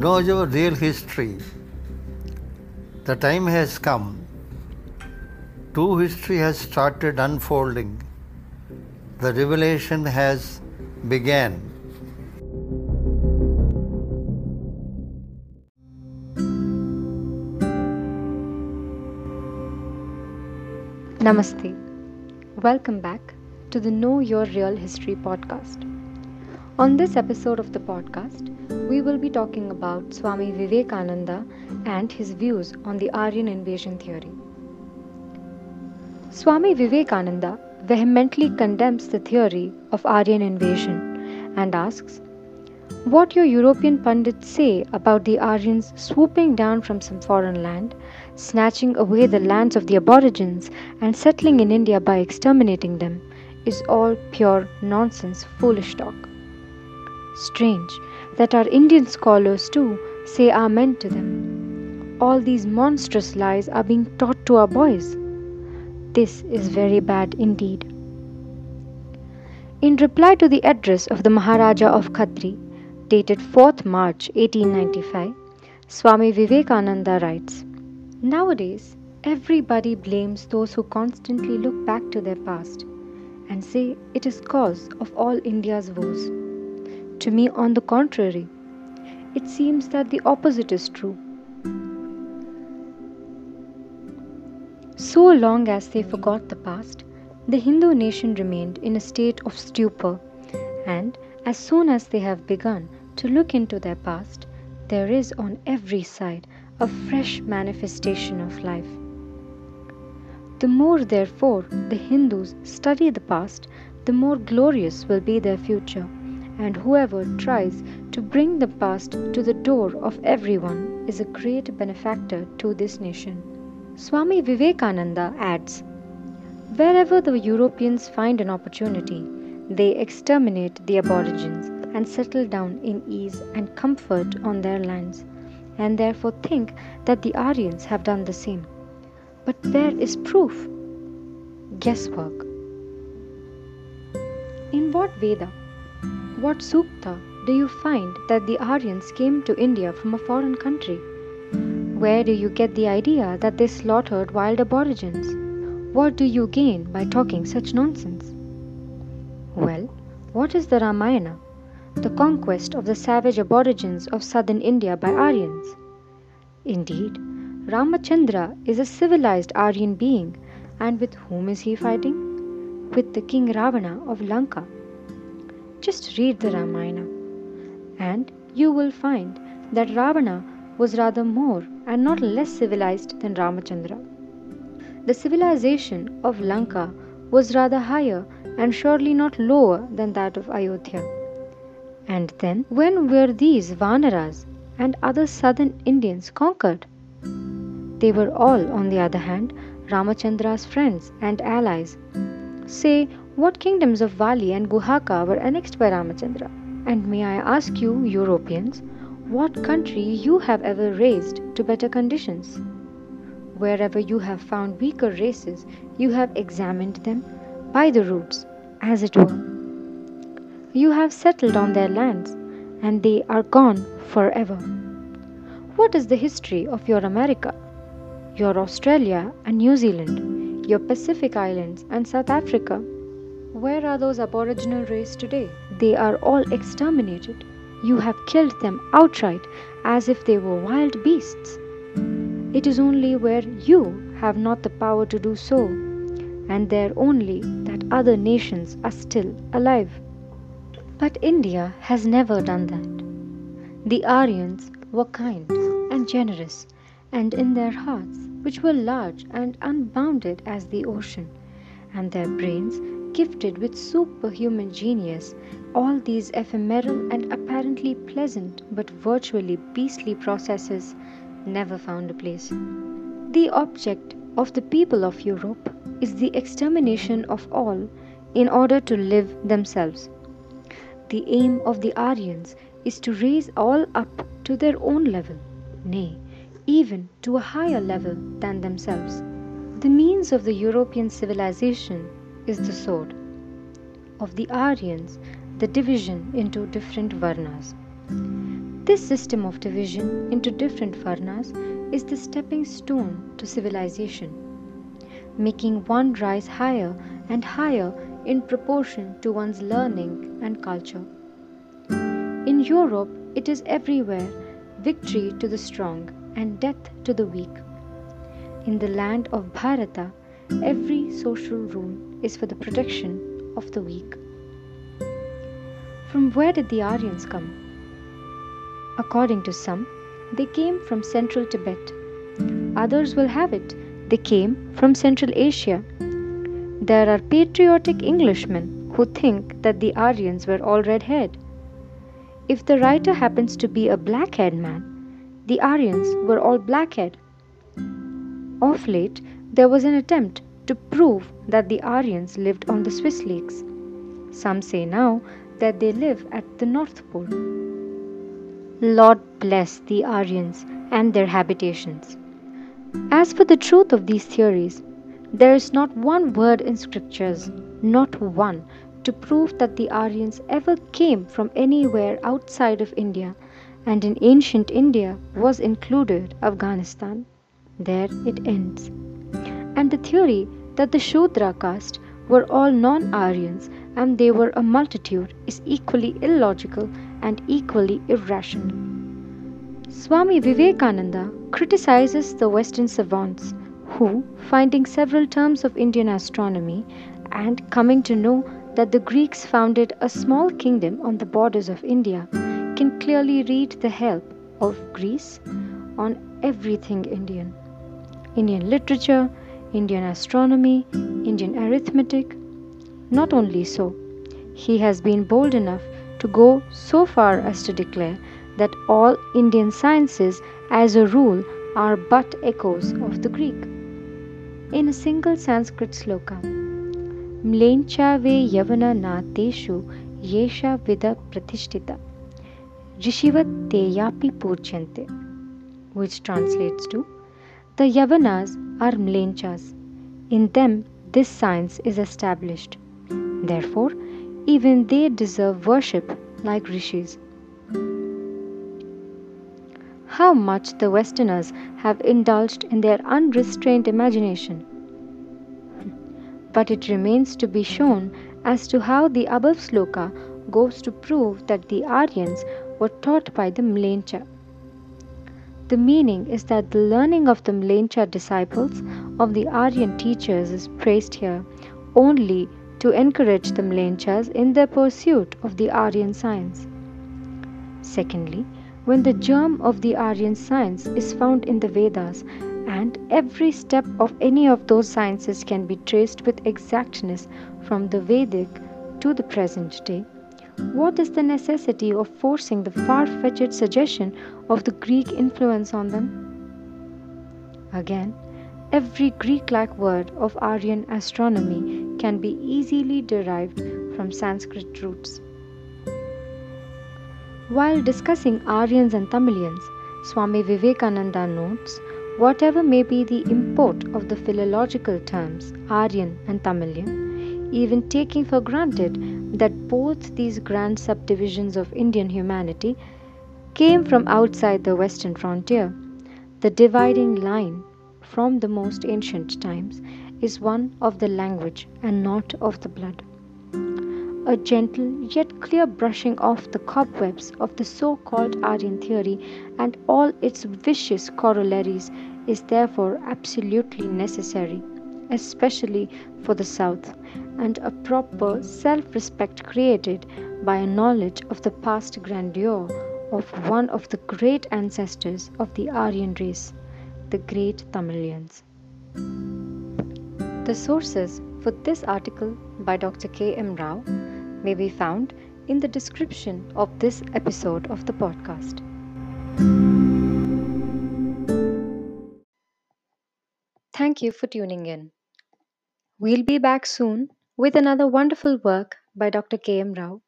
know your real history. The time has come. True history has started unfolding. The revelation has began. Namaste. Welcome back to the Know Your Real History podcast. On this episode of the podcast, we will be talking about Swami Vivekananda and his views on the Aryan invasion theory. Swami Vivekananda vehemently condemns the theory of Aryan invasion and asks, What your European pundits say about the Aryans swooping down from some foreign land, snatching away the lands of the aborigines, and settling in India by exterminating them, is all pure nonsense, foolish talk. Strange that our Indian scholars too say amen to them. All these monstrous lies are being taught to our boys. This is very bad indeed. In reply to the address of the Maharaja of Khetri, dated 4th March 1895, Swami Vivekananda writes Nowadays, everybody blames those who constantly look back to their past and say it is cause of all India's woes. To me, on the contrary, it seems that the opposite is true. So long as they forgot the past, the Hindu nation remained in a state of stupor, and as soon as they have begun to look into their past, there is on every side a fresh manifestation of life. The more, therefore, the Hindus study the past, the more glorious will be their future, and whoever tries to bring the past to the door of everyone is a great benefactor to this nation. Swami Vivekananda adds Wherever the Europeans find an opportunity, they exterminate the aborigines and settle down in ease and comfort on their lands, and therefore think that the Aryans have done the same. But where is proof? Guesswork. In what Veda, what Sukta do you find that the Aryans came to India from a foreign country? Where do you get the idea that they slaughtered wild aborigines? What do you gain by talking such nonsense? Well, what is the Ramayana? The conquest of the savage aborigines of southern India by Aryans. Indeed, Ramachandra is a civilized Aryan being, and with whom is he fighting? With the king Ravana of Lanka. Just read the Ramayana, and you will find that Ravana was rather more and not less civilized than Ramachandra. The civilization of Lanka was rather higher and surely not lower than that of Ayodhya. And then, when were these Vanaras and other southern Indians conquered? They were all, on the other hand, Ramachandra's friends and allies. Say, what kingdoms of Vali and Guhaka were annexed by Ramachandra? And may I ask you, Europeans, what country you have ever raised to better conditions? Wherever you have found weaker races, you have examined them by the roots, as it were. You have settled on their lands, and they are gone forever. What is the history of your America, your Australia and New Zealand, your Pacific Islands and South Africa? Where are those Aboriginal race today? They are all exterminated. You have killed them outright as if they were wild beasts. It is only where you have not the power to do so, and there only that other nations are still alive. But India has never done that. The Aryans were kind and generous, and in their hearts, which were large and unbounded as the ocean, and their brains gifted with superhuman genius, all these ephemeral and apparently pleasant but virtually beastly processes never found a place. The object of the people of Europe is the extermination of all in order to live themselves. The aim of the Aryans is to raise all up to their own level, nay, even to a higher level than themselves. The means of the European civilization is the sword. Of the Aryans, the division into different varnas. This system of division into different varnas is the stepping stone to civilization, making one rise higher and higher in proportion to one's learning and culture. In Europe, it is everywhere victory to the strong and death to the weak. In the land of Bharata, every social rule is for the protection of the weak. From where did the Aryans come? According to some, they came from central Tibet. Others will have it they came from Central Asia. There are patriotic Englishmen who think that the Aryans were all red haired. If the writer happens to be a black haired man, the Aryans were all black haired. Of late, there was an attempt to prove that the Aryans lived on the Swiss lakes. Some say now that they live at the North Pole. Lord bless the Aryans and their habitations. As for the truth of these theories, there is not one word in scriptures, not one, to prove that the Aryans ever came from anywhere outside of India, and in ancient India was included Afghanistan. There it ends. And the theory that the Shudra caste were all non Aryans and they were a multitude is equally illogical and equally irrational. Swami Vivekananda criticizes the Western savants who, finding several terms of Indian astronomy and coming to know that the Greeks founded a small kingdom on the borders of India, can clearly read the help of Greece on everything Indian Indian literature, Indian astronomy, Indian arithmetic. Not only so, he has been bold enough to go so far as to declare that all Indian sciences, as a rule, are but echoes of the Greek. In a single Sanskrit sloka, Mlencha ve yavana na teshu yesha vida pratishtita rishivat te yapi purchante, which translates to The Yavanas are Mlenchas. In them, this science is established. Therefore, even they deserve worship like rishis how much the Westerners have indulged in their unrestrained imagination. But it remains to be shown as to how the above sloka goes to prove that the Aryans were taught by the Mlencha. The meaning is that the learning of the Mlencha disciples of the Aryan teachers is praised here only to encourage the Mlenchas in their pursuit of the Aryan science. Secondly, when the germ of the Aryan science is found in the Vedas, and every step of any of those sciences can be traced with exactness from the Vedic to the present day, what is the necessity of forcing the far fetched suggestion of the Greek influence on them? Again, every Greek like word of Aryan astronomy can be easily derived from Sanskrit roots. While discussing Aryans and Tamilians, Swami Vivekananda notes whatever may be the import of the philological terms Aryan and Tamilian, even taking for granted that both these grand subdivisions of Indian humanity came from outside the western frontier, the dividing line from the most ancient times is one of the language and not of the blood. A gentle yet clear brushing off the cobwebs of the so called Aryan theory and all its vicious corollaries is therefore absolutely necessary, especially for the South, and a proper self respect created by a knowledge of the past grandeur of one of the great ancestors of the Aryan race, the great Tamilians. The sources for this article by Dr. K. M. Rao may be found in the description of this episode of the podcast. Thank you for tuning in. We'll be back soon with another wonderful work by Dr. K. M. Rao.